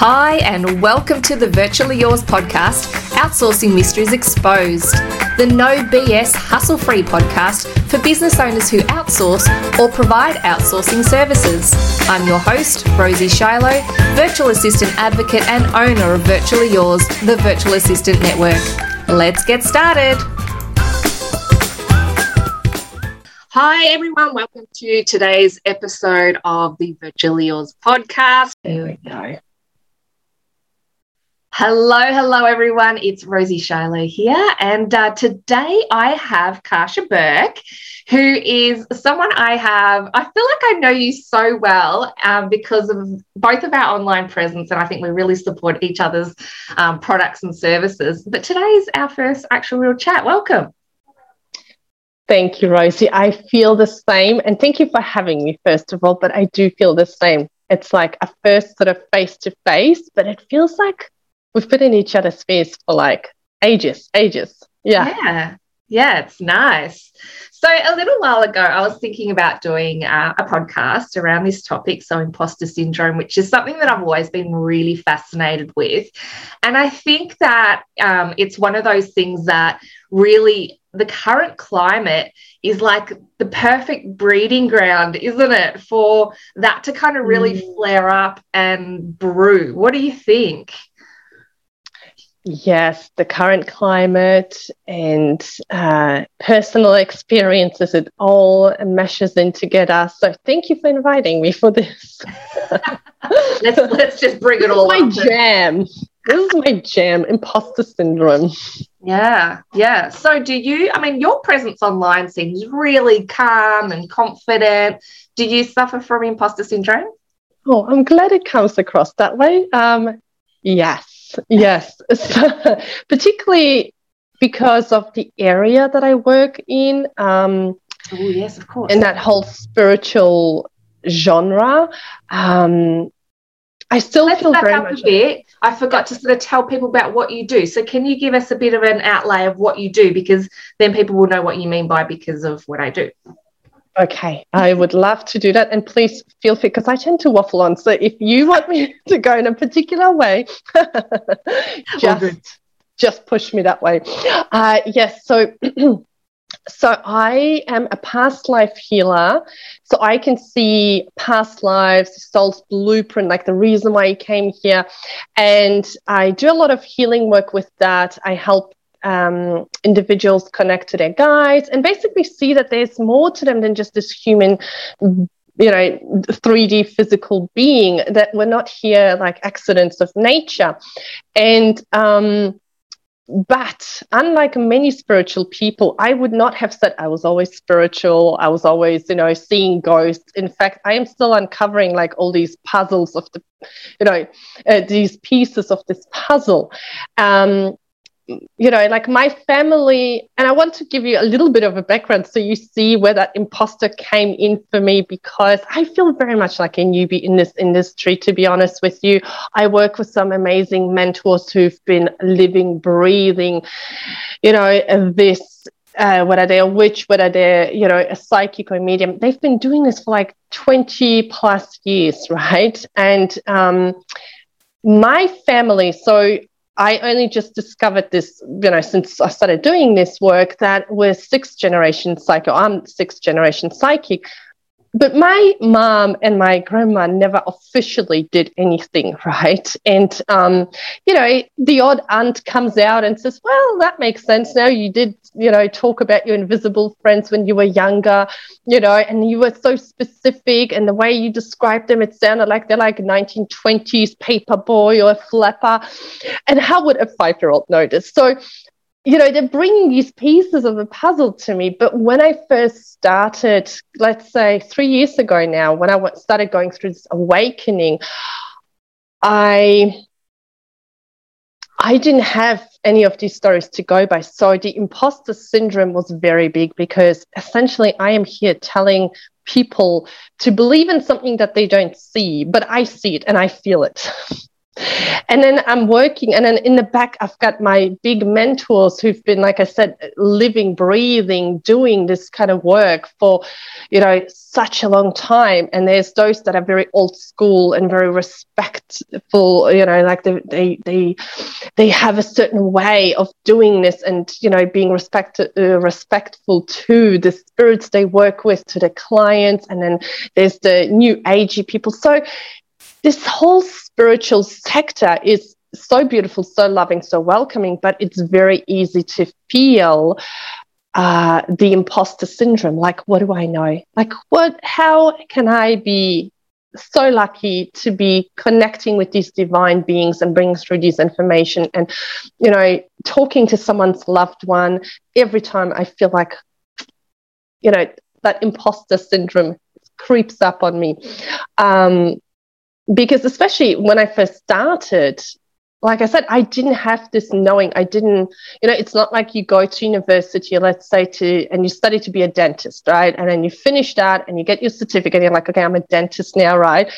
Hi, and welcome to the Virtually Yours podcast, Outsourcing Mysteries Exposed, the no BS hustle free podcast for business owners who outsource or provide outsourcing services. I'm your host, Rosie Shilo, virtual assistant advocate and owner of Virtually Yours, the virtual assistant network. Let's get started. Hi, everyone. Welcome to today's episode of the Virtually Yours podcast. There we go. Hello, hello, everyone. It's Rosie Shilo here. And uh, today I have Kasia Burke, who is someone I have, I feel like I know you so well um, because of both of our online presence. And I think we really support each other's um, products and services. But today is our first actual real chat. Welcome. Thank you, Rosie. I feel the same. And thank you for having me, first of all. But I do feel the same. It's like a first sort of face to face, but it feels like we've been in each other's space for like ages, ages. Yeah. Yeah. Yeah, it's nice. So, a little while ago, I was thinking about doing uh, a podcast around this topic, so imposter syndrome, which is something that I've always been really fascinated with. And I think that um, it's one of those things that really the current climate is like the perfect breeding ground, isn't it, for that to kind of really mm. flare up and brew? What do you think? Yes, the current climate and uh, personal experiences, it all meshes in together. So thank you for inviting me for this. let's, let's just bring it all my up. jam. This is my jam, imposter syndrome. Yeah, yeah. So do you, I mean, your presence online seems really calm and confident. Do you suffer from imposter syndrome? Oh, I'm glad it comes across that way. Um, yes yes, particularly because of the area that I work in. Um, oh, yes, of course. In that whole spiritual genre. Um, I still Let's feel back very up much. A bit. I forgot to sort of tell people about what you do. So, can you give us a bit of an outlay of what you do? Because then people will know what you mean by because of what I do. Okay, I would love to do that. And please feel free because I tend to waffle on. So if you want me to go in a particular way, just, just push me that way. Uh, yes, so so I am a past life healer. So I can see past lives, soul's blueprint, like the reason why you came here. And I do a lot of healing work with that. I help um, individuals connect to their guides and basically see that there's more to them than just this human you know 3d physical being that we're not here like accidents of nature. And um, but unlike many spiritual people i would not have said i was always spiritual. I was always you know seeing ghosts. In fact i am still uncovering like all these puzzles of the you know uh, these pieces of this puzzle. Um, you know, like my family, and I want to give you a little bit of a background so you see where that imposter came in for me because I feel very much like a newbie in this industry, to be honest with you. I work with some amazing mentors who've been living, breathing, you know, this. Uh, whether they're a witch, whether they're, you know, a psychic or a medium, they've been doing this for like 20 plus years, right? And um, my family, so I only just discovered this, you know, since I started doing this work that we're sixth generation psycho. I'm sixth generation psychic. But my mom and my grandma never officially did anything, right? And, um, you know, the odd aunt comes out and says, well, that makes sense. Now you did, you know, talk about your invisible friends when you were younger, you know, and you were so specific. And the way you described them, it sounded like they're like 1920s paper boy or a flapper. And how would a five year old notice? So, you know, they're bringing these pieces of the puzzle to me. But when I first started, let's say three years ago now, when I started going through this awakening, I I didn't have any of these stories to go by. So the imposter syndrome was very big because essentially I am here telling people to believe in something that they don't see, but I see it and I feel it. and then I'm working, and then in the back, I've got my big mentors who've been, like I said, living, breathing, doing this kind of work for, you know, such a long time. And there's those that are very old school and very respectful, you know, like they they they, they have a certain way of doing this, and you know, being respect, uh, respectful to the spirits they work with, to the clients, and then there's the new agey people. So this whole spiritual sector is so beautiful, so loving, so welcoming, but it's very easy to feel uh, the imposter syndrome. Like, what do I know? Like, what? How can I be so lucky to be connecting with these divine beings and bringing through this information and you know talking to someone's loved one every time i feel like you know that imposter syndrome creeps up on me um, because especially when I first started, like I said, I didn't have this knowing. I didn't, you know, it's not like you go to university, let's say, to and you study to be a dentist, right? And then you finish that and you get your certificate. And you're like, okay, I'm a dentist now, right?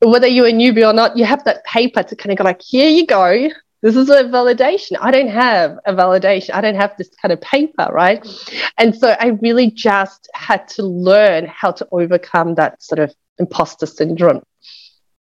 Whether you're a newbie or not, you have that paper to kind of go like, here you go. This is a validation. I don't have a validation. I don't have this kind of paper, right? And so I really just had to learn how to overcome that sort of imposter syndrome.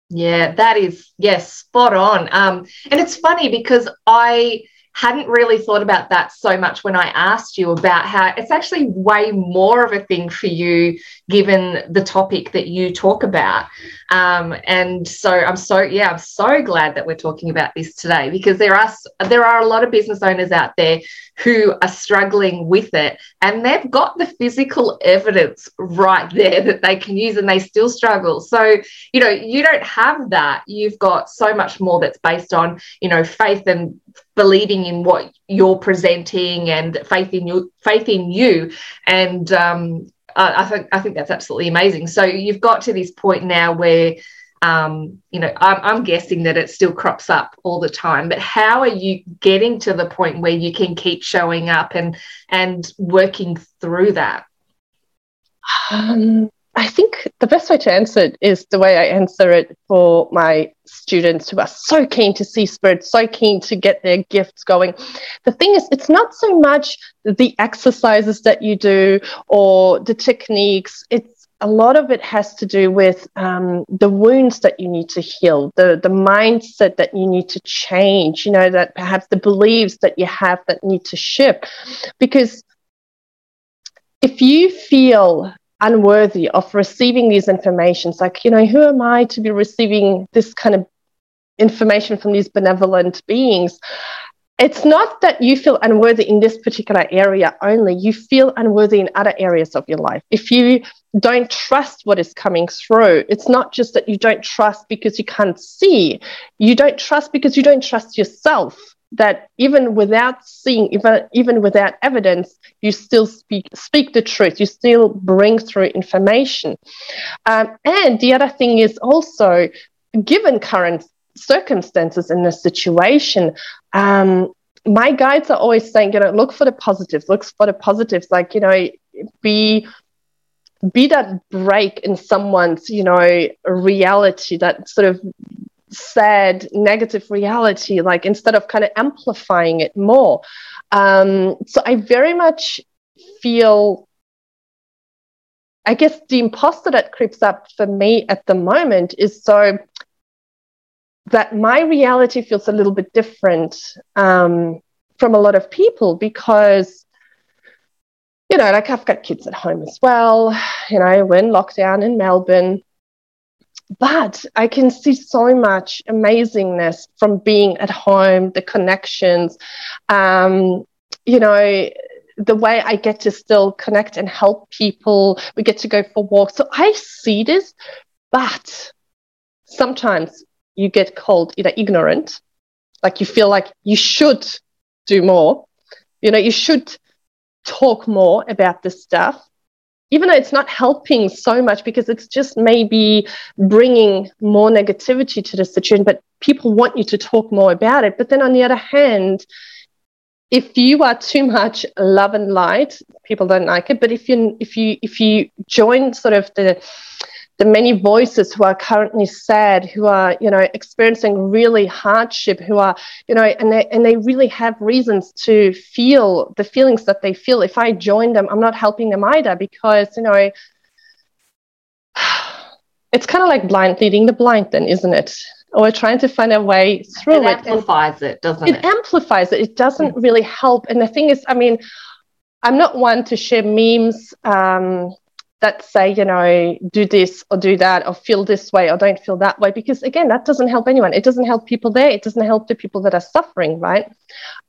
Yeah, that is, yes, spot on. Um, and it's funny because I hadn't really thought about that so much when I asked you about how it's actually way more of a thing for you given the topic that you talk about. Um, and so I'm so yeah, I'm so glad that we're talking about this today because there are there are a lot of business owners out there who are struggling with it and they've got the physical evidence right there that they can use and they still struggle. So, you know, you don't have that. You've got so much more that's based on, you know, faith and believing in what you're presenting and faith in you faith in you and um, I think I think that's absolutely amazing. So you've got to this point now where um, you know I'm, I'm, guessing that it still crops up all the time. But how are you getting to the point where you can keep showing up and and working through that? Um, I think the best way to answer it is the way I answer it for my students who are so keen to see spirit, so keen to get their gifts going. The thing is, it's not so much the exercises that you do or the techniques. It's a lot of it has to do with um, the wounds that you need to heal, the the mindset that you need to change. You know that perhaps the beliefs that you have that need to shift, because if you feel unworthy of receiving these informations. Like you know who am i to be receiving this kind of information from these benevolent beings? It's not that you feel unworthy in this particular area only. You feel unworthy in other areas of your life. If you don't trust what is coming through it's not just that you don't trust because you can't see. You don't trust because you don't trust yourself that even without seeing, even, even without evidence, you still speak, speak the truth, you still bring through information. Um, and the other thing is also, given current circumstances in the situation, um, my guides are always saying, you know, look for the positives, look for the positives, like, you know, be be that break in someone's you know reality that sort of sad negative reality like instead of kind of amplifying it more. Um, so i very much feel i guess the imposter that creeps up for me at the moment is so that my reality feels a little bit different um, from a lot of people because you know like i've got kids at home as well. You know we're in lockdown in melbourne but I can see so much amazingness from being at home, the connections, um, you know, the way I get to still connect and help people. We get to go for walks. So I see this, but sometimes you get called either ignorant, like you feel like you should do more, you know, you should talk more about this stuff even though it's not helping so much because it's just maybe bringing more negativity to the situation, but people want you to talk more about it. But then on the other hand, if you are too much love and light, people don't like it. But if you if you if you join sort of the the many voices who are currently sad, who are, you know, experiencing really hardship, who are, you know, and they, and they really have reasons to feel the feelings that they feel. If I join them, I'm not helping them either because, you know, it's kind of like blind leading the blind then, isn't it? Or trying to find a way through it. It amplifies it, doesn't it? It amplifies it. It doesn't mm. really help. And the thing is, I mean, I'm not one to share memes um, that say, you know, do this or do that or feel this way or don't feel that way, because again, that doesn't help anyone. It doesn't help people there. It doesn't help the people that are suffering, right?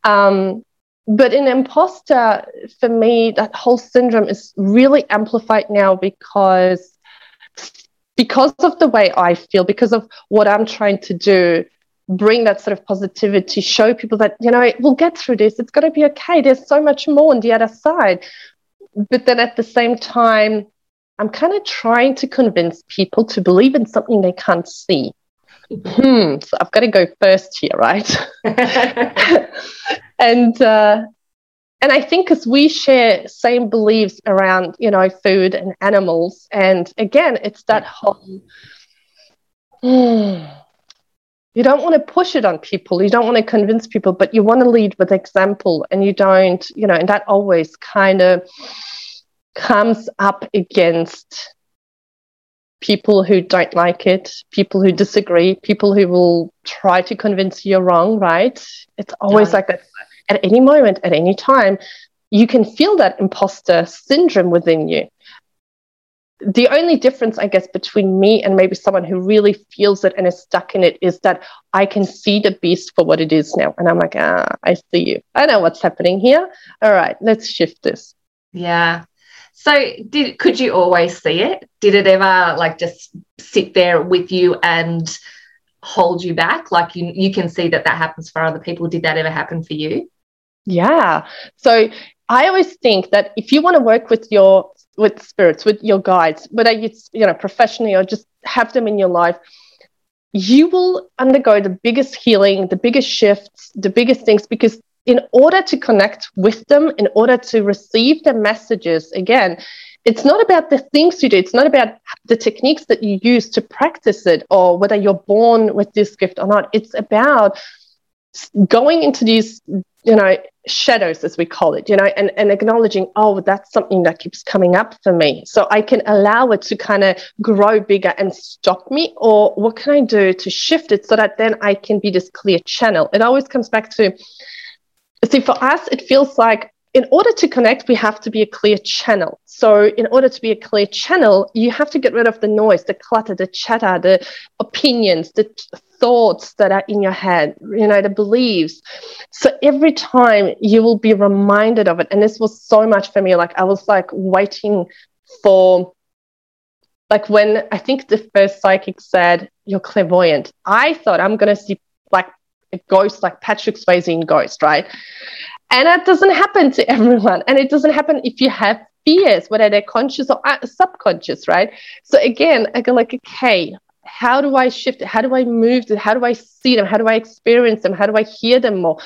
Um, but in imposter, for me, that whole syndrome is really amplified now because because of the way I feel, because of what I'm trying to do, bring that sort of positivity, show people that, you know, we'll get through this. It's going to be okay. There's so much more on the other side. But then at the same time, I'm kind of trying to convince people to believe in something they can't see. Hmm, so I've got to go first here, right? and uh, and I think as we share same beliefs around, you know, food and animals, and again, it's that whole. Hmm, you don't want to push it on people. You don't want to convince people, but you want to lead with example, and you don't, you know, and that always kind of comes up against people who don't like it, people who disagree, people who will try to convince you you're wrong, right? It's always yeah. like that at any moment, at any time, you can feel that imposter syndrome within you. The only difference, I guess, between me and maybe someone who really feels it and is stuck in it is that I can see the beast for what it is now. And I'm like, ah, I see you. I know what's happening here. All right, let's shift this. Yeah. So did could you always see it? Did it ever like just sit there with you and hold you back? Like you you can see that that happens for other people. Did that ever happen for you? Yeah. So I always think that if you want to work with your with spirits, with your guides, whether it's you know professionally or just have them in your life, you will undergo the biggest healing, the biggest shifts, the biggest things because in order to connect with them, in order to receive their messages, again, it's not about the things you do. It's not about the techniques that you use to practice it or whether you're born with this gift or not. It's about going into these you know shadows as we call it you know and, and acknowledging oh that's something that keeps coming up for me so i can allow it to kind of grow bigger and stop me or what can i do to shift it so that then i can be this clear channel it always comes back to see for us it feels like in order to connect, we have to be a clear channel. So, in order to be a clear channel, you have to get rid of the noise, the clutter, the chatter, the opinions, the thoughts that are in your head, you know, the beliefs. So, every time you will be reminded of it. And this was so much for me. Like, I was like waiting for, like, when I think the first psychic said, You're clairvoyant, I thought I'm going to see a ghost, like Patrick Swayze in Ghost, right? And that doesn't happen to everyone. And it doesn't happen if you have fears, whether they're conscious or uh, subconscious, right? So again, I go like, okay, how do I shift? How do I move it? How do I see them? How do I experience them? How do I hear them more?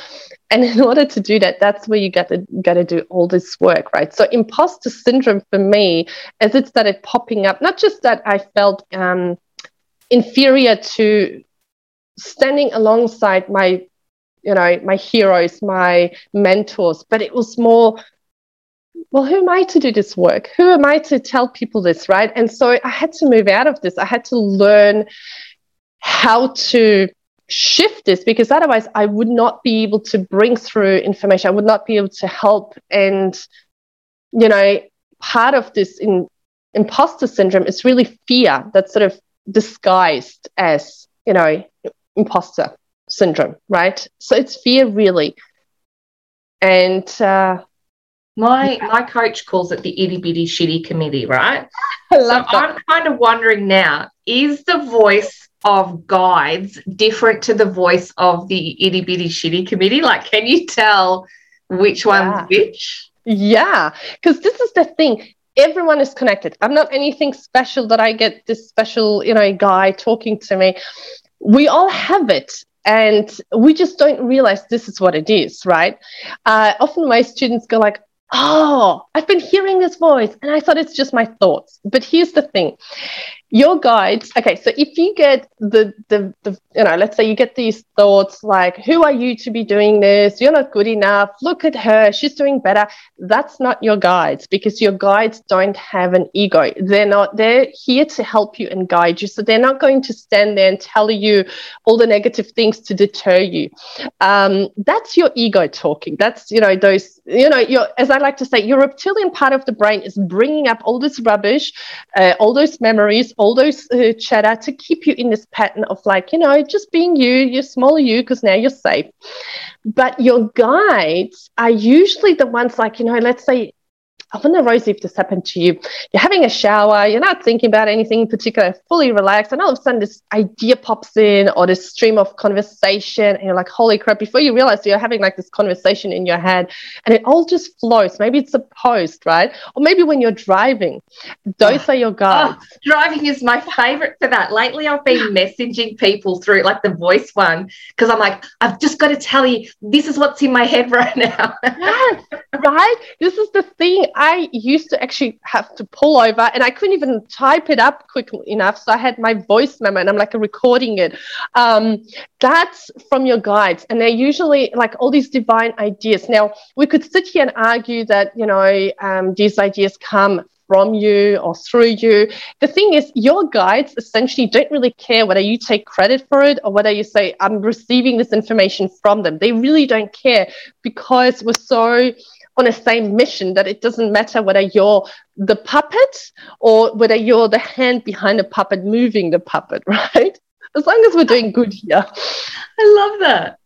And in order to do that, that's where you got to got to do all this work, right? So imposter syndrome for me, as it started popping up, not just that I felt um, inferior to standing alongside my you know, my heroes, my mentors, but it was more, well, who am I to do this work? Who am I to tell people this, right? And so I had to move out of this. I had to learn how to shift this because otherwise I would not be able to bring through information. I would not be able to help. And, you know, part of this in imposter syndrome is really fear that's sort of disguised as, you know, imposter syndrome, right? So it's fear, really. And uh, my my coach calls it the itty bitty shitty committee, right? I love so that. I'm kind of wondering now: is the voice of guides different to the voice of the itty bitty shitty committee? Like, can you tell which yeah. one's which? Yeah, because this is the thing everyone is connected. I'm not anything special that I get this special, you know, guy talking to me. We all have it and we just don't realize this is what it is right? Uh, often my students go like oh i've been hearing this voice and i thought it's just my thoughts. But here's the thing your guides okay so if you get the, the the you know let's say you get these thoughts like who are you to be doing this? You're not good enough. Look at her. She's doing better. That's not your guides because your guides don't have an ego. They're not they're here to help you and guide you. So they're not going to stand there and tell you all the negative things to deter you. Um, that's your ego talking. That's you know those you know your as i like to say your reptilian part of the brain is bringing up all this rubbish uh, all those memories all those uh, chatter to keep you in this pattern of like, you know, just being you, you're small you because now you're safe. But your guides are usually the ones like, you know, let's say I wonder, Rosie, if this happened to you. You're having a shower, you're not thinking about anything in particular, fully relaxed, and all of a sudden this idea pops in or this stream of conversation, and you're like, holy crap, before you realize you're having like this conversation in your head, and it all just flows. Maybe it's a post, right? Or maybe when you're driving, those oh, are your ah, guides. Oh, driving is my favorite for that. Lately, I've been messaging people through like the voice one because I'm like, I've just got to tell you, this is what's in my head right now. yes, right? This is the thing. I used to actually have to pull over and I couldn't even type it up quickly enough. So I had my voice memo and I'm like recording it. Um, that's from your guides. And they're usually like all these divine ideas. Now, we could sit here and argue that, you know, um, these ideas come from you or through you. The thing is, your guides essentially don't really care whether you take credit for it or whether you say, I'm receiving this information from them. They really don't care because we're so on a same mission that it doesn't matter whether you're the puppet or whether you're the hand behind the puppet moving the puppet, right? As long as we're doing good here. I love that.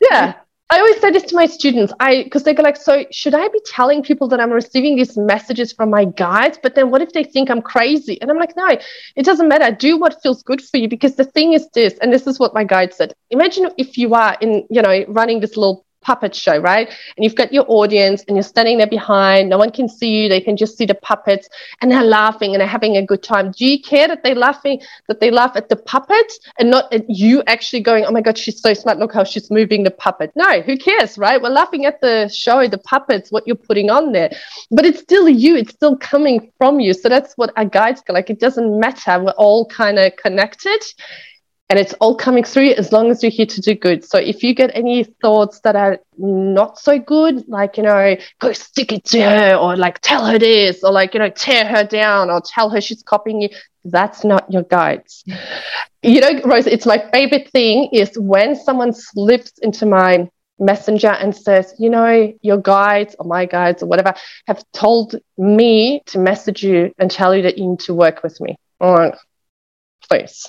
Yeah. I always say this to my students. I because they go like, so should I be telling people that I'm receiving these messages from my guides? But then what if they think I'm crazy? And I'm like, no, it doesn't matter. Do what feels good for you. Because the thing is this, and this is what my guide said. Imagine if you are in, you know, running this little puppet show, right? And you've got your audience and you're standing there behind, no one can see you, they can just see the puppets and they're laughing and they're having a good time. Do you care that they're laughing, that they laugh at the puppet and not at you actually going, oh my God, she's so smart, look how she's moving the puppet? No, who cares, right? We're laughing at the show, the puppets, what you're putting on there. But it's still you, it's still coming from you. So that's what our guides go like. It doesn't matter. We're all kind of connected and it's all coming through as long as you're here to do good. So if you get any thoughts that are not so good, like, you know, go stick it to her or like tell her this or like, you know, tear her down or tell her she's copying you, that's not your guides. You know, Rose, it's my favorite thing is when someone slips into my messenger and says, you know, your guides or my guides or whatever have told me to message you and tell you that you need to work with me. Oh, please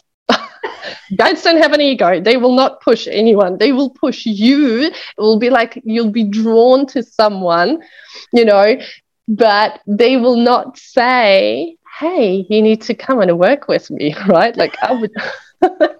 Guides don't have an ego. They will not push anyone. They will push you. It will be like you'll be drawn to someone, you know, but they will not say, hey, you need to come and work with me, right? Like I would.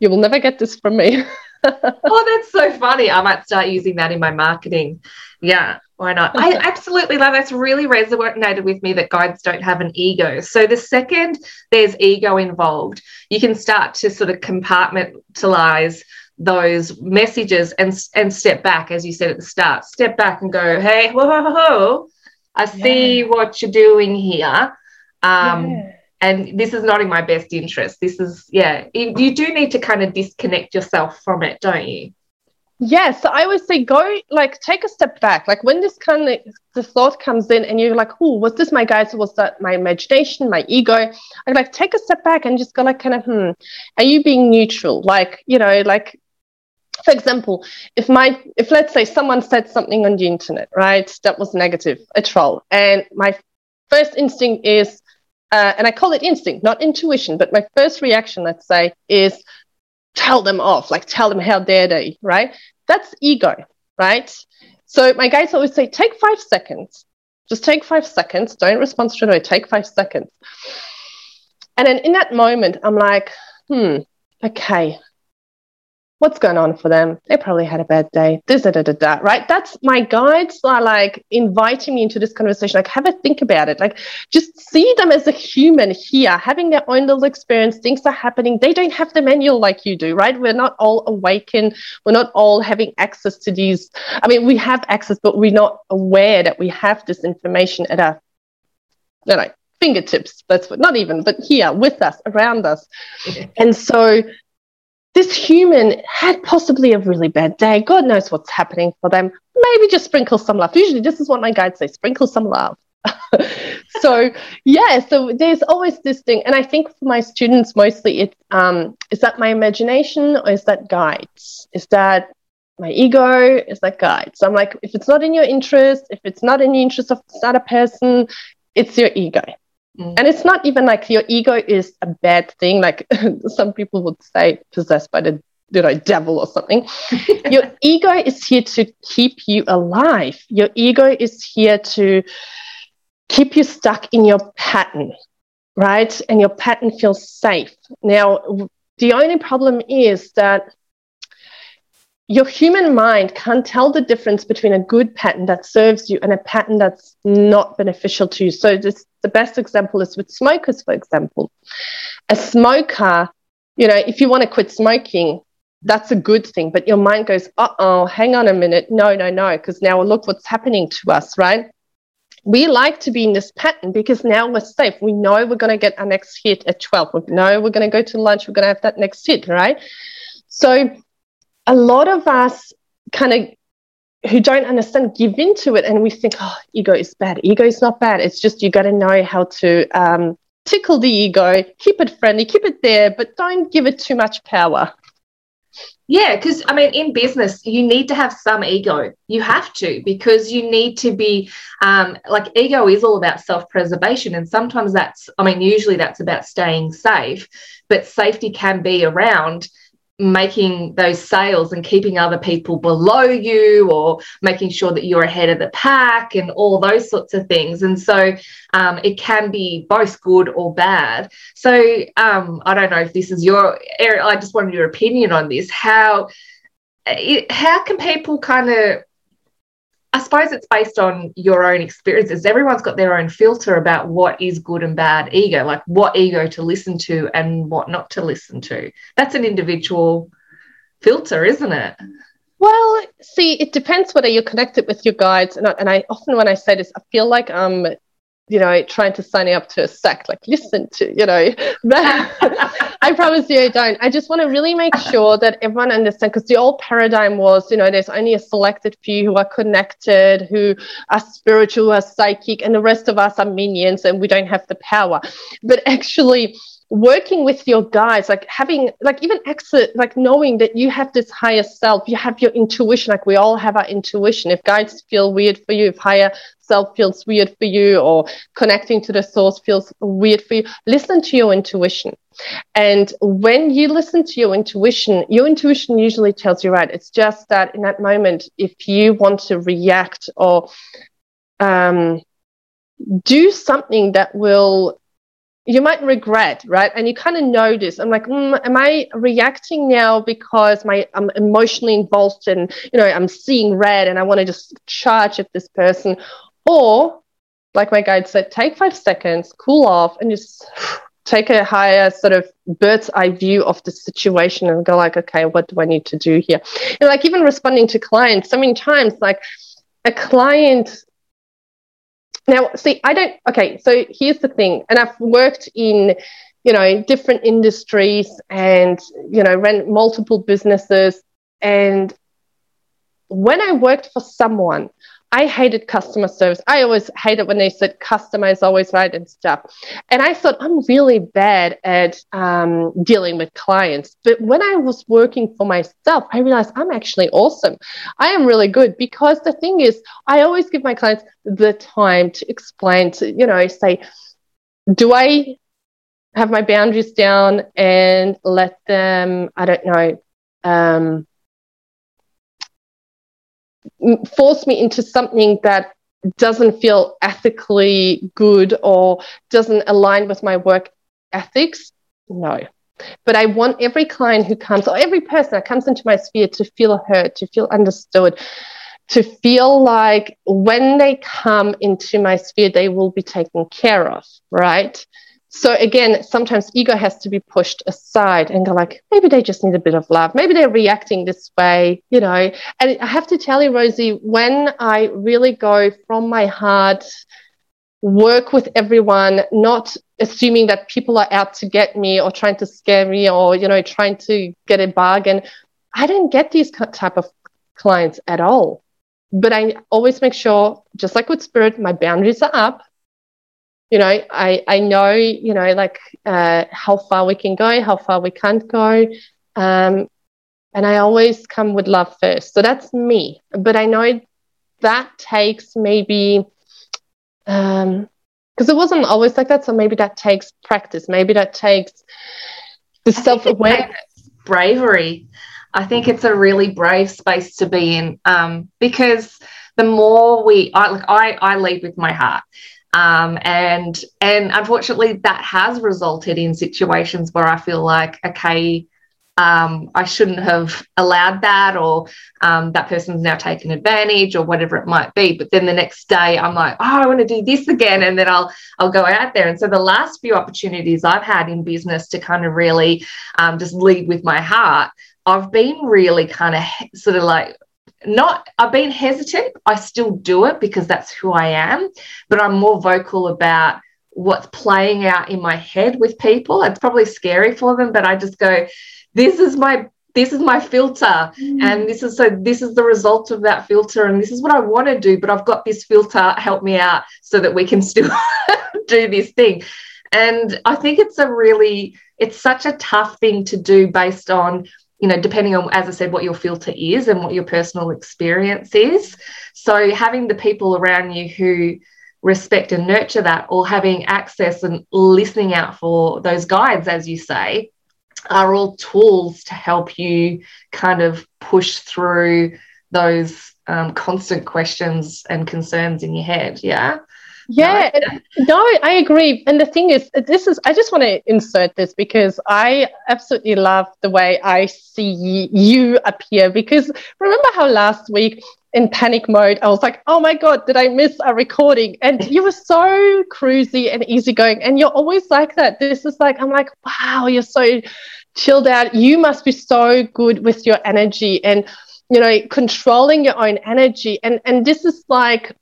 you will never get this from me. oh, that's so funny. I might start using that in my marketing. Yeah. Why not? I absolutely love that's really resonated with me that guides don't have an ego. So the second there's ego involved, you can start to sort of compartmentalize those messages and and step back, as you said at the start. Step back and go, hey, whoa, whoa, whoa I see yeah. what you're doing here. Um, yeah. And this is not in my best interest. This is, yeah, you do need to kind of disconnect yourself from it, don't you? Yes, so I always say go like take a step back. Like when this kind of the thought comes in and you're like, oh, was this my guys? Was that my imagination, my ego? I like take a step back and just go like kind of, hmm, are you being neutral? Like, you know, like for example, if my if let's say someone said something on the internet, right, that was negative, a troll, and my first instinct is, uh, and I call it instinct, not intuition, but my first reaction, let's say, is tell them off, like tell them how dare they, right? That's ego, right? So my guys always say, take five seconds. Just take five seconds. Don't respond straight away. Take five seconds. And then in that moment, I'm like, hmm, okay, what's going on for them? They probably had a bad day. This, da, da, da, da, right? That's my guides are like inviting me into this conversation. Like, have a think about it. Like, just see them as a human here, having their own little experience. Things are happening. They don't have the manual like you do, right? We're not all awakened. We're not all having access to these. I mean, we have access, but we're not aware that we have this information at our, you know, fingertips. That's what, not even, but here with us, around us. And so this human had possibly a really bad day. God knows what's happening for them. Maybe just sprinkle some love. Usually, this is what my guides say sprinkle some love. so yeah so there's always this thing and i think for my students mostly it um, is that my imagination or is that guides is that my ego is that guide so i'm like if it's not in your interest if it's not in the interest of this other person it's your ego mm. and it's not even like your ego is a bad thing like some people would say possessed by the you know devil or something your ego is here to keep you alive your ego is here to keep you stuck in your pattern, right? And your pattern feels safe. Now, the only problem is that your human mind can't tell the difference between a good pattern that serves you and a pattern that's not beneficial to you. So, this, the best example is with smokers, for example. A smoker, you know, if you want to quit smoking, that's a good thing. But your mind goes, uh oh, hang on a minute. No, no, no, because now look what's happening to us, right? we like to be in this pattern because now we're safe. We know we're going to get our next hit at 12. We know we're going to go to lunch. We're going to have that next hit, right? So a lot of us kind of who don't understand give into it and we think, oh, ego is bad. Ego is not bad. It's just you got to know how to um, tickle the ego, keep it friendly, keep it there, but don't give it too much power. Yeah, because I mean, in business, you need to have some ego. You have to because you need to be um, like ego is all about self preservation. And sometimes that's, I mean, usually that's about staying safe, but safety can be around making those sales and keeping other people below you or making sure that you're ahead of the pack and all those sorts of things. And so um, it can be both good or bad. So um, i don't know if this is your area i just wanted your opinion on this. How how can people kind of I suppose it's based on your own experiences. Everyone's got their own filter about what is good and bad ego, like what ego to listen to and what not to listen to. That's an individual filter, isn't it? Well, see, it depends whether you're connected with your guides. And I, and I often, when I say this, I feel like I'm you know, trying to sign up to a sect, like listen to, you know, I promise you I don't. I just want to really make sure that everyone understands because the old paradigm was, you know, there's only a selected few who are connected, who are spiritual, who are psychic, and the rest of us are minions and we don't have the power. But actually, working with your guides like having like even exit like knowing that you have this higher self you have your intuition like we all have our intuition. If guides feel weird for you if higher self feels weird for you or connecting to the source feels weird for you listen to your intuition. And when you listen to your intuition your intuition usually tells you right it's just that in that moment if you want to react or um, do something that will you might regret, right? And you kind of notice. I'm like, mm, am I reacting now because my I'm emotionally involved and you know I'm seeing red and I want to just charge at this person, or like my guide said, take five seconds, cool off, and just take a higher sort of bird's eye view of the situation and go like, okay, what do I need to do here? And like even responding to clients, so many times like a client now, see, I don't, okay, so here's the thing, and I've worked in, you know, different industries and, you know, ran multiple businesses. And when I worked for someone, I hated customer service. I always hated when they said customer is always right and stuff. And I thought I'm really bad at um, dealing with clients. But when I was working for myself, I realized I'm actually awesome. I am really good because the thing is, I always give my clients the time to explain, to, you know, say, do I have my boundaries down and let them, I don't know, um, force me into something that doesn't feel ethically good or doesn't align with my work ethics, no. But I want every client who comes or every person that comes into my sphere to feel heard, to feel understood, to feel like when they come into my sphere, they will be taken care of, right? So again sometimes ego has to be pushed aside and go like maybe they just need a bit of love maybe they're reacting this way you know and i have to tell you rosie when i really go from my heart work with everyone, not assuming that people are out to get me or trying to scare me or, you know, trying to get a bargain. I don't get these type of clients at all. But I always make sure, just like with spirit, my boundaries are up. You know, I, I know, you know, like uh, how far we can go, how far we can't go. Um, and I always come with love first. So that's me. But I know that takes maybe um because it wasn't always like that so maybe that takes practice maybe that takes the self-awareness bravery i think it's a really brave space to be in um, because the more we I like I, I lead with my heart um, and and unfortunately that has resulted in situations where I feel like okay um, I shouldn't have allowed that, or um, that person's now taken advantage, or whatever it might be. But then the next day, I'm like, oh, I want to do this again, and then I'll I'll go out there. And so the last few opportunities I've had in business to kind of really um, just lead with my heart, I've been really kind of sort of like not I've been hesitant. I still do it because that's who I am, but I'm more vocal about what's playing out in my head with people. It's probably scary for them, but I just go, this is my this is my filter mm. and this is so this is the result of that filter and this is what i want to do but i've got this filter help me out so that we can still do this thing and i think it's a really it's such a tough thing to do based on you know depending on as i said what your filter is and what your personal experience is so having the people around you who respect and nurture that or having access and listening out for those guides as you say are all tools to help you kind of push through those um, constant questions and concerns in your head. Yeah. Yeah, no, I agree. And the thing is, this is, I just want to insert this because I absolutely love the way I see you appear. Because remember how last week in panic mode, I was like, oh my God, did I miss a recording? And you were so cruisy and easygoing. And you're always like that. This is like, I'm like, wow, you're so chilled out. You must be so good with your energy and, you know, controlling your own energy. And, and this is like,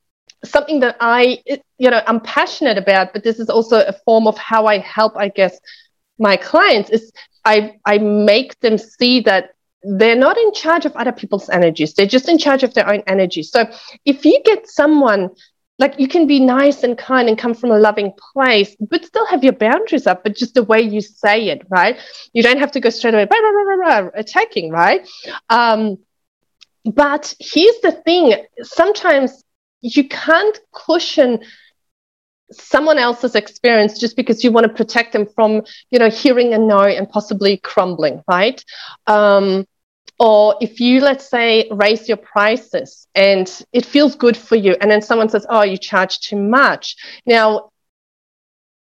something that I, you know, I'm passionate about, but this is also a form of how I help, I guess, my clients is I, I make them see that they're not in charge of other people's energies. They're just in charge of their own energy. So if you get someone like you can be nice and kind and come from a loving place, but still have your boundaries up, but just the way you say it, right? You don't have to go straight away rah, rah, rah, attacking, right? Um, but here's the thing sometimes you can't cushion someone else's experience just because you want to protect them from you know hearing a no and possibly crumbling right? Um, or if you let's say raise your prices and it feels good for you and then someone says oh you charge too much. Now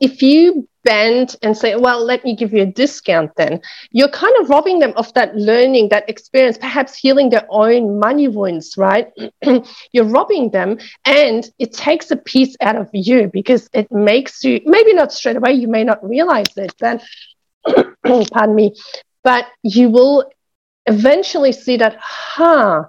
if you bend and say, well, let me give you a discount then, you're kind of robbing them of that learning, that experience, perhaps healing their own money wounds, right? you're robbing them and it takes a piece out of you because it makes you, maybe not straight away, you may not realize it then, pardon me, but you will eventually see that, huh,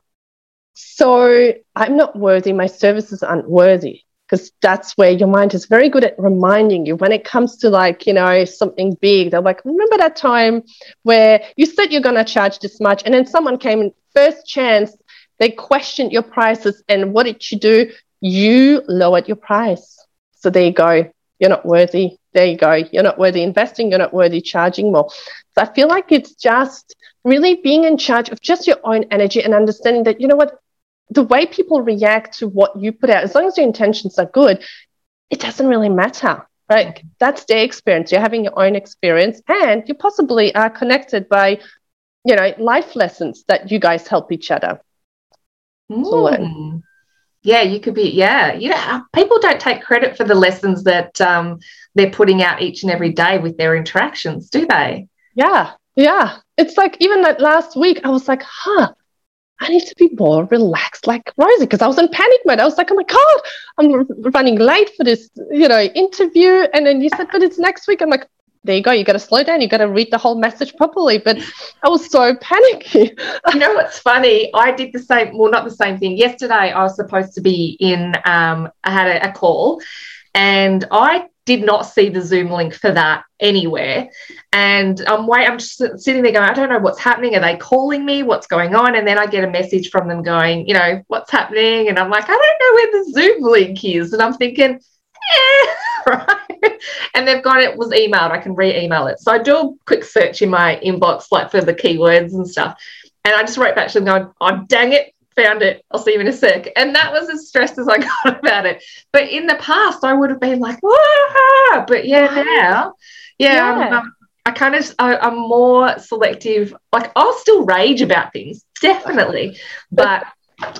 so I'm not worthy, my services aren't worthy because that's where your mind is very good at reminding you. When it comes to like you know something big they're like remember that time where you said you're going to charge this much and then someone came in first chance they questioned your prices and what did you do? You lowered your price. So there you go. You're not worthy. There you go. You're not worthy investing. You're not worthy charging more. So i feel like it's just really being in charge of just your own energy and understanding that you know what the way people react to what you put out, as long as your intentions are good, it doesn't really matter. Right? That's their experience. You're having your own experience, and you possibly are connected by, you know, life lessons that you guys help each other mm. Yeah, you could be. Yeah, you know, people don't take credit for the lessons that um, they're putting out each and every day with their interactions, do they? Yeah, yeah. It's like even that last week, I was like, huh I need to be more relaxed, like Rosie, because I was in panic mode. I was like, oh my God, I'm running late for this, you know, interview. And then you said, but it's next week. I'm like, there you go. You got to slow down. You got to read the whole message properly. But I was so panicky. you know what's funny? I did the same. Well, not the same thing. Yesterday, I was supposed to be in. Um, I had a, a call, And I did not see the Zoom link for that anywhere. And I'm wait, I'm just sitting there going, I don't know what's happening. Are they calling me? What's going on? And then I get a message from them going, you know, what's happening? And I'm like, I don't know where the Zoom link is. And I'm thinking, eh, right. And they've got it was emailed. I can re-email it. So I do a quick search in my inbox, like for the keywords and stuff. And I just wrote back to them going, oh, dang it, found it. I'll see you in a sec. And that was as stressed as I got about it. But in the past, I would have been like, Wah! but yeah, now, yeah, yeah. I'm, I kind of, I, I'm more selective. Like, I'll still rage about things, definitely, but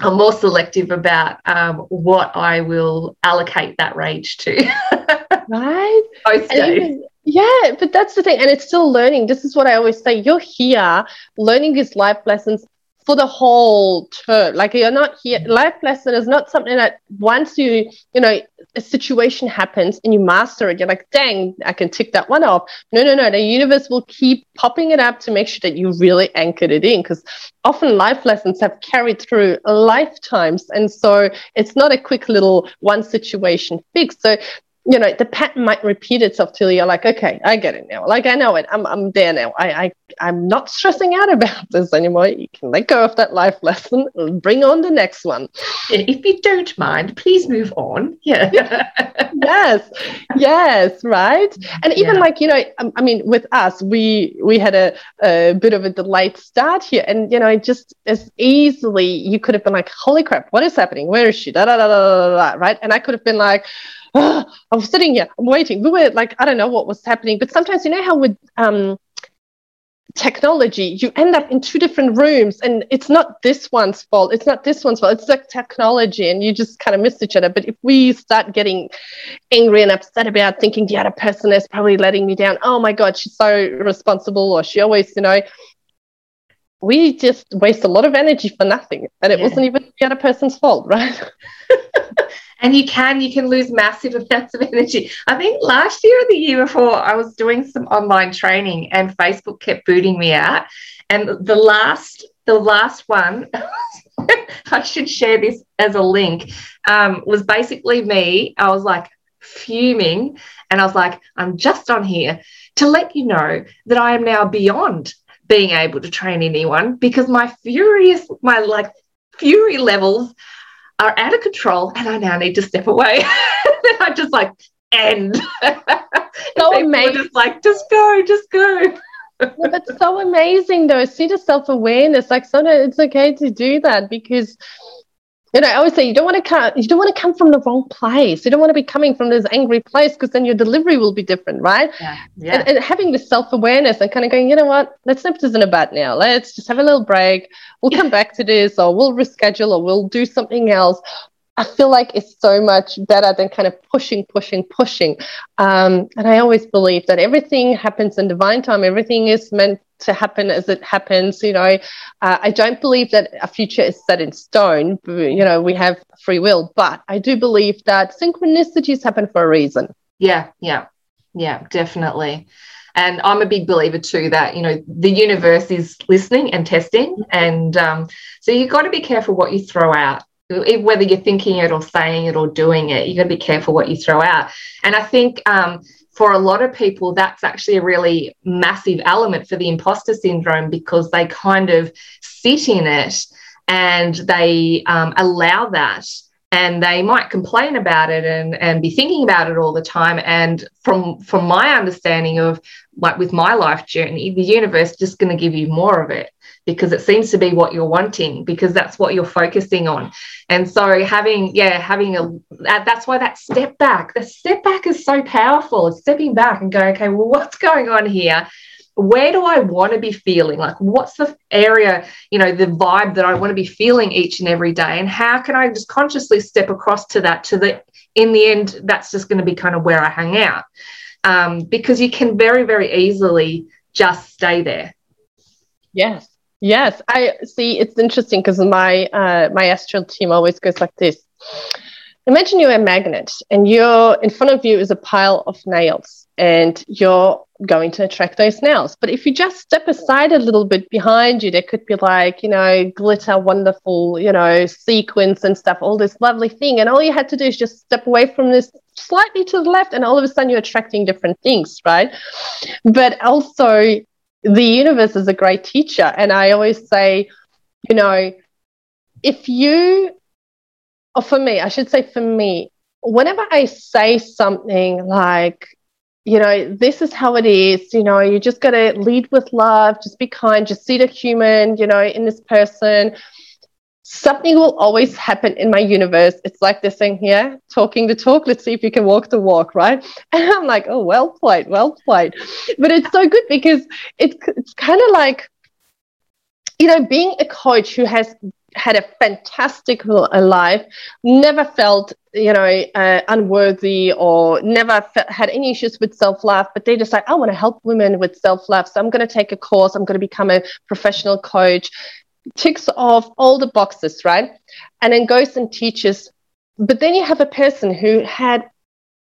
I'm more selective about um, what I will allocate that rage to. right? Most days. Yeah, but that's the thing. And it's still learning. This is what I always say. You're here learning these life lessons for the whole term. Like you're not here. Life lesson is not something that once you, you know, a situation happens and you master it, you're like, dang, I can tick that one off. No, no, no. The universe will keep popping it up to make sure that you really anchored it in because often life lessons have carried through lifetimes. And so it's not a quick little one situation fix. So you know, the pattern might repeat itself till you're like, okay, I get it now. Like I know it. I'm I'm there now. I, I I'm not stressing out about this anymore. You can let go of that life lesson and bring on the next one. If you don't mind, please move on. Yeah. yes. Yes. Right. And even yeah. like, you know, um, I mean, with us, we we had a, a bit of a delayed start here. And, you know, just as easily you could have been like, holy crap, what is happening? Where is she? Da, da, da, da, da, da, right. And I could have been like, oh, I'm sitting here, I'm waiting. We were like, I don't know what was happening. But sometimes, you know how with um, technology, you end up in two different rooms and it's not this one's fault. It's not this one's fault. It's like technology and you just kind of miss each other. But if we start getting angry and upset about thinking the other person is probably letting me down, oh my God, she's so responsible or she always, you know, we just waste a lot of energy for nothing. And it yeah. wasn't even the other person's fault, right? and you can you can lose massive amounts of energy i think last year or the year before i was doing some online training and facebook kept booting me out and the last the last one i should share this as a link um, was basically me i was like fuming and i was like i'm just on here to let you know that i am now beyond being able to train anyone because my furious my like fury levels are out of control and I now need to step away. I just like end. so amazing. Just like, just go, just go. yeah, that's so amazing though. See the self-awareness. Like sometimes it's okay to do that because you know, I always say you don't want to come you don't want to come from the wrong place. You don't want to be coming from this angry place because then your delivery will be different, right? Yeah. yeah. And, and having this self-awareness and kind of going, you know what, let's nip this in a bud now. Let's just have a little break. We'll come back to this or we'll reschedule or we'll do something else. I feel like it's so much better than kind of pushing, pushing, pushing. Um, and I always believe that everything happens in divine time. Everything is meant to happen as it happens. You know, uh, I don't believe that a future is set in stone. You know, we have free will, but I do believe that synchronicities happen for a reason. Yeah, yeah, yeah, definitely. And I'm a big believer too that you know the universe is listening and testing, and um, so you've got to be careful what you throw out whether you're thinking it or saying it or doing it, you've got to be careful what you throw out. And I think um, for a lot of people, that's actually a really massive element for the imposter syndrome because they kind of sit in it and they um, allow that and they might complain about it and, and be thinking about it all the time. And from from my understanding of like with my life journey, the universe just going to give you more of it because it seems to be what you're wanting because that's what you're focusing on. And so having yeah having a that's why that step back the step back is so powerful. Stepping back and going okay well what's going on here where do I want to be feeling? Like, what's the area, you know, the vibe that I want to be feeling each and every day? And how can I just consciously step across to that? To the, in the end, that's just going to be kind of where I hang out. Um, because you can very, very easily just stay there. Yes. Yes, I see. It's interesting because my uh, my astral team always goes like this. Imagine you're a magnet, and you're in front of you is a pile of nails. and you're going to attract those nails. But if you just step aside a little bit behind you, there could be like, you know, glitter, wonderful, you know, sequins and stuff, all this lovely thing. And all you had to do is just step away from this slightly to the left, and all of a sudden you're attracting different things, right? But also, the universe is a great teacher. And I always say, you know, if you, or for me, I should say for me, whenever I say something like, you know, this is how it is, you know, you just got to lead with love, just be kind, just see the human, you know, in this person. Something will always happen in my universe. It's like this thing here, talking the talk. Let's see if you can walk the walk, right? And I'm like, oh, well played, well played. But it's so good because it's, it's kind of like, you know, being a coach who has had a fantastic life, never felt, you know, uh, unworthy or never had any issues with self love, but they decide, I want to help women with self love. So I'm going to take a course, I'm going to become a professional coach. Ticks off all the boxes, right? And then goes and teaches. But then you have a person who had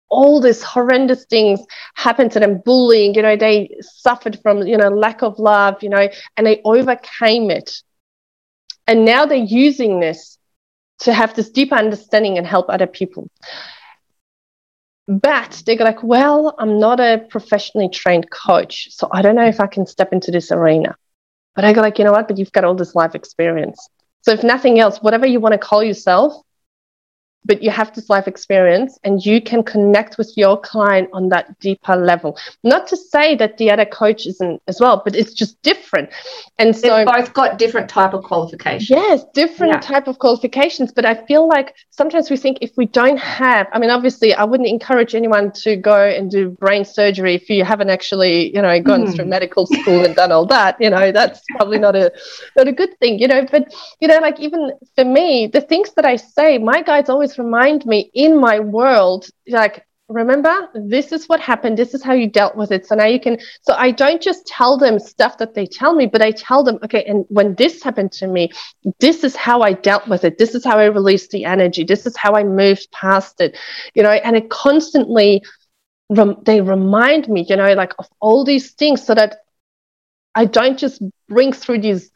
all these horrendous things happen to them bullying you know they suffered from you know lack of love you know and they overcame it and now they're using this to have this deeper understanding and help other people. But they're like, well, I'm not a professionally trained coach, so I don't know if I can step into this arena. But I go like, you know what? But you've got all this life experience. So if nothing else, whatever you want to call yourself, but you have this life experience and you can connect with your client on that deeper level. Not to say that the other coach isn't as well, but it's just different. And so They've both got different type of qualifications. Yes, different yeah. type of qualifications. But I feel like sometimes we think if we don't have, I mean, obviously I wouldn't encourage anyone to go and do brain surgery if you haven't actually, you know, gone mm. through medical school and done all that. You know, that's probably not a not a good thing, you know. But you know, like even for me, the things that I say, my guides always remind me in my world, like, remember, this is what happened. This is how you dealt with it. So now you can. So I don't just tell them stuff that they tell me, but I tell them, okay, and when this happened to me, this is how I dealt with it. This is how I released the energy. This is how I moved past it, you know, and it constantly. Rem- they remind me, you know, like of all these things so that I don't just bring through these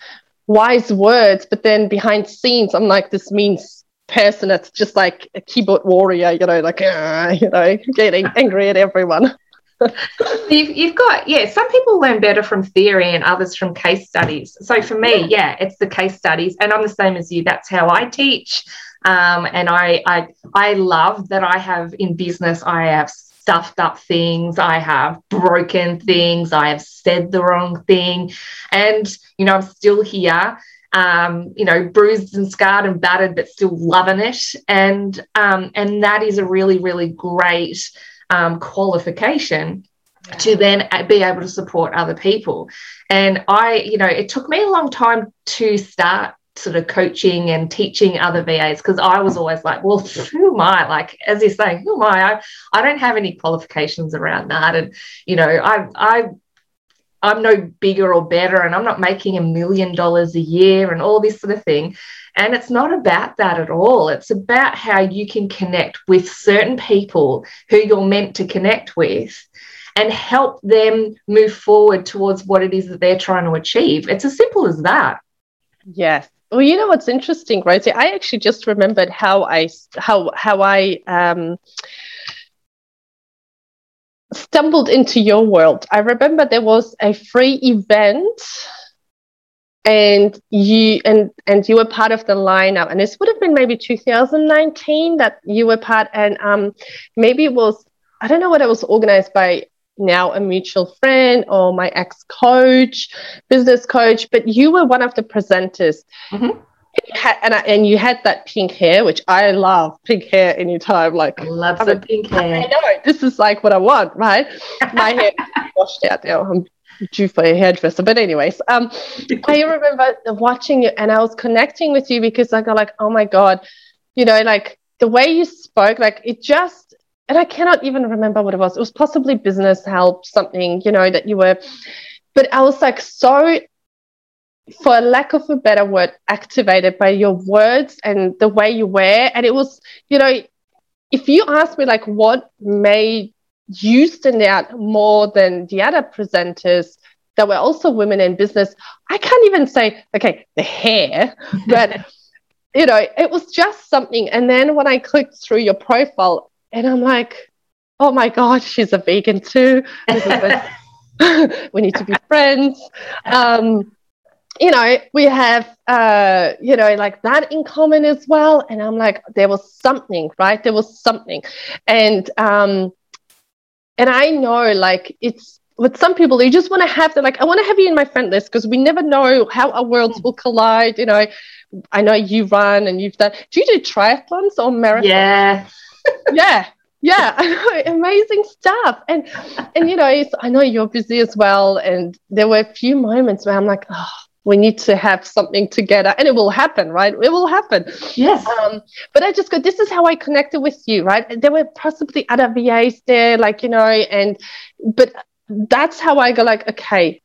wise words, but then behind scenes, I'm like this means person that's just like a keyboard warrior, you know, like, uh, you know, getting angry at everyone. you've, you've got, yeah, some people learn better from theory and others from case studies. So for me, yeah, it's the case studies. And I'm the same as you. That's how I teach. Um, and I, I, I love that I have in business, I have stuffed up things, I have broken things, I have said the wrong thing. And, you know, I'm still here um, you know, bruised and scarred and battered, but still loving it. And um, and that is a really, really great um, qualification yeah. to then be able to support other people. And I, you know, it took me a long time to start sort of coaching and teaching other VAs because I was always like, well, who am I? Like, as you're saying, who am I? I, I don't have any qualifications around that. And, you know, I, I I'm no bigger or better and I'm not making a million dollars a year and all this sort of thing. And it's not about that at all. It's about how you can connect with certain people who you're meant to connect with and help them move forward towards what it is that they're trying to achieve. It's as simple as that. Yes. Well, you know what's interesting, Rosie? I actually just remembered how I how how I um stumbled into your world. I remember there was a free event and you and and you were part of the lineup and this would have been maybe 2019 that you were part and um maybe it was I don't know what it was organized by now a mutual friend or my ex coach, business coach, but you were one of the presenters. Mm-hmm had, and, I, and you had that pink hair, which I love pink hair anytime. Like, I love the pink hair. I know this is like what I want, right? My hair washed out now. I'm due for a hairdresser, but anyways, um, I remember watching you, and I was connecting with you because I got like, oh my god, you know, like the way you spoke, like it just, and I cannot even remember what it was. It was possibly business help, something, you know, that you were. But I was like so for lack of a better word, activated by your words and the way you wear. And it was, you know, if you ask me like what made you stand out more than the other presenters that were also women in business. I can't even say, okay, the hair, but you know, it was just something. And then when I clicked through your profile, and I'm like, oh my God, she's a vegan too. we need to be friends. Um, you know, we have, uh, you know, like that in common as well. And I'm like, there was something, right? There was something. And, um, and I know like it's with some people, you just want to have the, like, I want to have you in my friend list because we never know how our worlds will collide. You know, I know you run and you've done, do you do triathlons or marathons? Yeah. yeah yeah I know, amazing stuff and and you know i know you're busy as well and there were a few moments where i'm like oh we need to have something together and it will happen right? It will happen. Yes. Um, but i just go this is how i connected with you right? There were possibly other vas there like you know and but that's how i go like okay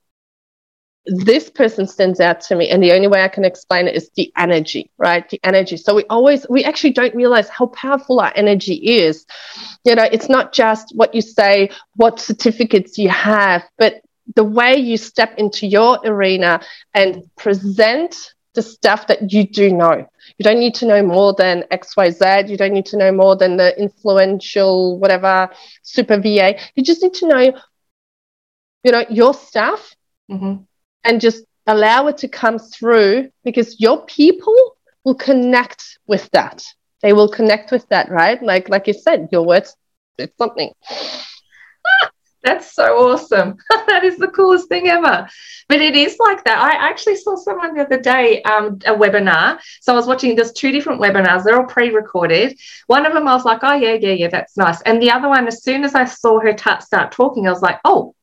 this person stands out to me and the only way i can explain it is the energy right? The energy. So we always we actually don't realize how powerful our energy is. You know it's not just what you say what certificates you have but the way you step into your arena and present the stuff that you do know you don't need to know more than xyz you don't need to know more than the influential whatever super va you just need to know you know your stuff mm-hmm and just allow it to come through because your people will connect with that. They will connect with that, right? Like like you said, your words it's something. That's so awesome. that is the coolest thing ever. But it is like that. I actually saw someone the other day, um, a webinar. So I was watching, there's two different webinars. They're all pre recorded. One of them, I was like, oh, yeah, yeah, yeah, that's nice. And the other one, as soon as I saw her t- start talking, I was like, oh,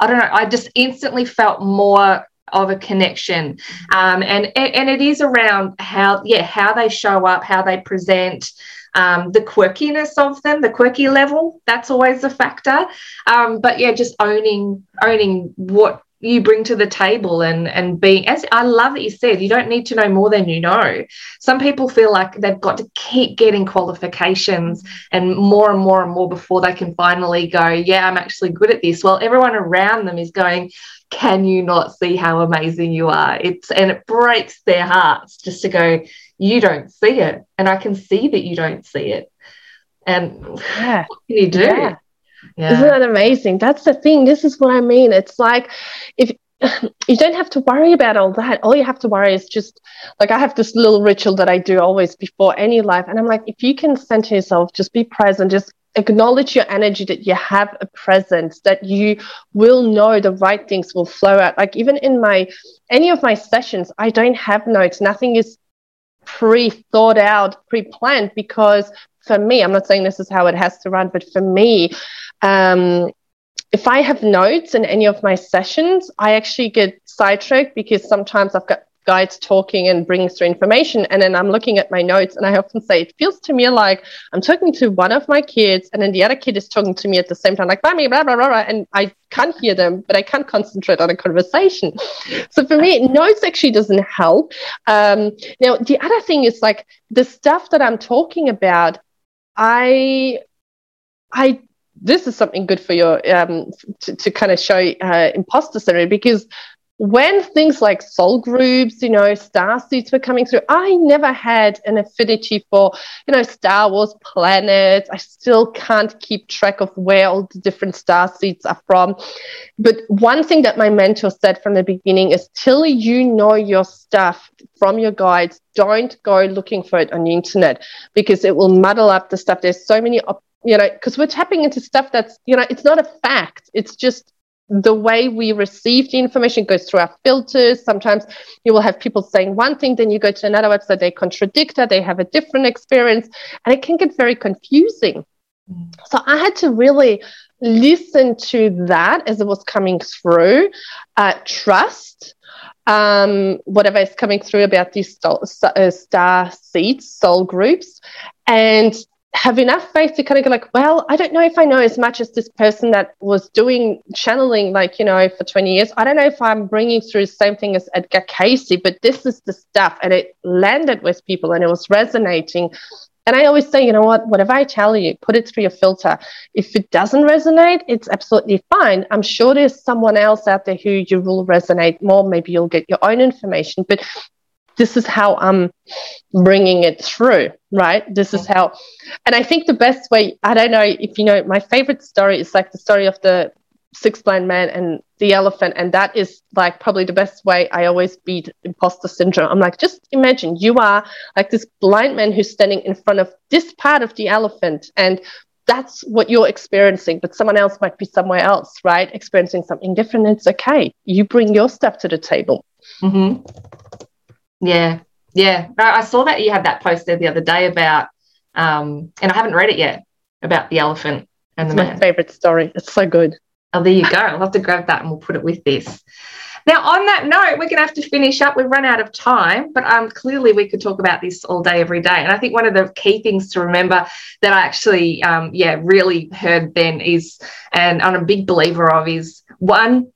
I don't know, I just instantly felt more of a connection. Um, and, and it is around how, yeah, how they show up, how they present, um, the quirkiness of them, the quirky level, that's always a factor. Um, but yeah, just owning, owning what you bring to the table and and being as I love that you said you don't need to know more than you know. Some people feel like they've got to keep getting qualifications and more and more and more before they can finally go, yeah, I'm actually good at this. Well, everyone around them is going, can you not see how amazing you are? It's and it breaks their hearts just to go, you don't see it. And I can see that you don't see it. And yeah. what can you do? Yeah. Yeah. Isn't that amazing? That's the thing. This is what I mean. It's like if you don't have to worry about all that. All you have to worry is just like I have this little ritual that I do always before any life. And I'm like, if you can center yourself, just be present, just acknowledge your energy that you have a presence, that you will know the right things will flow out. Like even in my any of my sessions, I don't have notes. Nothing is pre thought out, pre planned because for me, I'm not saying this is how it has to run, but for me, um, if I have notes in any of my sessions, I actually get sidetracked because sometimes I've got guides talking and bringing through information. And then I'm looking at my notes and I often say, it feels to me like I'm talking to one of my kids and then the other kid is talking to me at the same time, like, blah, blah, blah, blah, blah. And I can't hear them, but I can't concentrate on a conversation. So for me, notes actually doesn't help. Um, now, the other thing is like the stuff that I'm talking about, I, I this is something good for your um, to, to kind of show uh, imposter syndrome because when things like soul groups, you know, star seeds were coming through, I never had an affinity for, you know, Star Wars planets. I still can't keep track of where all the different star seeds are from. But one thing that my mentor said from the beginning is till you know your stuff from your guides, don't go looking for it on the internet because it will muddle up the stuff. There's so many, op- you know, because we're tapping into stuff that's, you know, it's not a fact. It's just the way we receive the information goes through our filters. Sometimes you will have people saying one thing, then you go to another website, they contradict it, they have a different experience, and it can get very confusing. Mm. So I had to really listen to that as it was coming through, uh, trust um, whatever is coming through about these star, uh, star seeds, soul groups, and have enough faith to kind of go like, well, I don't know if I know as much as this person that was doing channeling, like, you know, for 20 years. I don't know if I'm bringing through the same thing as Edgar Cayce, but this is the stuff. And it landed with people and it was resonating. And I always say, you know what, whatever I tell you, put it through your filter. If it doesn't resonate, it's absolutely fine. I'm sure there's someone else out there who you will resonate more. Maybe you'll get your own information, but this is how I'm bringing it through, right? This is how, and I think the best way, I don't know if you know, my favorite story is like the story of the six blind man and the elephant and that is like probably the best way i always beat imposter syndrome. I'm like just imagine you are like this blind man who's standing in front of this part of the elephant and that's what you're experiencing but someone else might be somewhere else right? Experiencing something different. It's okay. You bring your stuff to the table. Mm-hmm. Yeah yeah i saw that you had that post there the other day about um and i haven't read it yet about the elephant and it's the my favorite story it's so good Oh, there you go. I'll have to grab that and we'll put it with this. Now, on that note, we're going to have to finish up. We've run out of time, but um, clearly we could talk about this all day, every day. And I think one of the key things to remember that I actually, um, yeah, really heard then is, and I'm a big believer of, is one,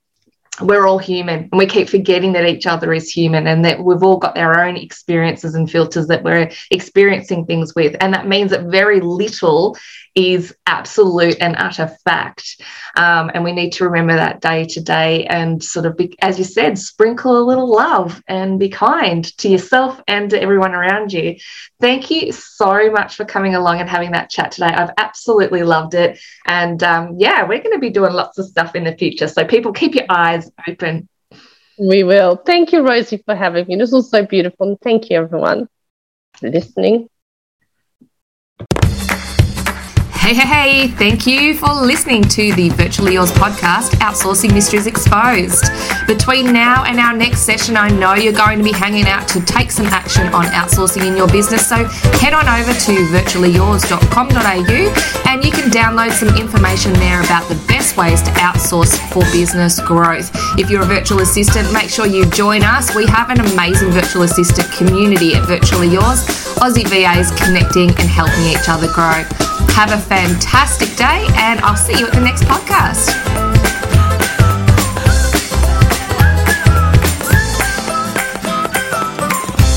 we're all human and we keep forgetting that each other is human and that we've all got our own experiences and filters that we're experiencing things with. And that means that very little is absolute and utter fact. Um, and we need to remember that day to day and sort of, be, as you said, sprinkle a little love and be kind to yourself and to everyone around you. Thank you so much for coming along and having that chat today. I've absolutely loved it. And um, yeah, we're going to be doing lots of stuff in the future. So people keep your eyes open. We will. Thank you, Rosie, for having me. This was so beautiful. And thank you, everyone, for listening. Hey, hey, hey, thank you for listening to the Virtually Yours podcast, Outsourcing Mysteries Exposed. Between now and our next session, I know you're going to be hanging out to take some action on outsourcing in your business. So head on over to virtuallyyours.com.au and you can download some information there about the best ways to outsource for business growth. If you're a virtual assistant, make sure you join us. We have an amazing virtual assistant community at Virtually Yours, Aussie VAs connecting and helping each other grow. Have a fantastic day, and I'll see you at the next podcast.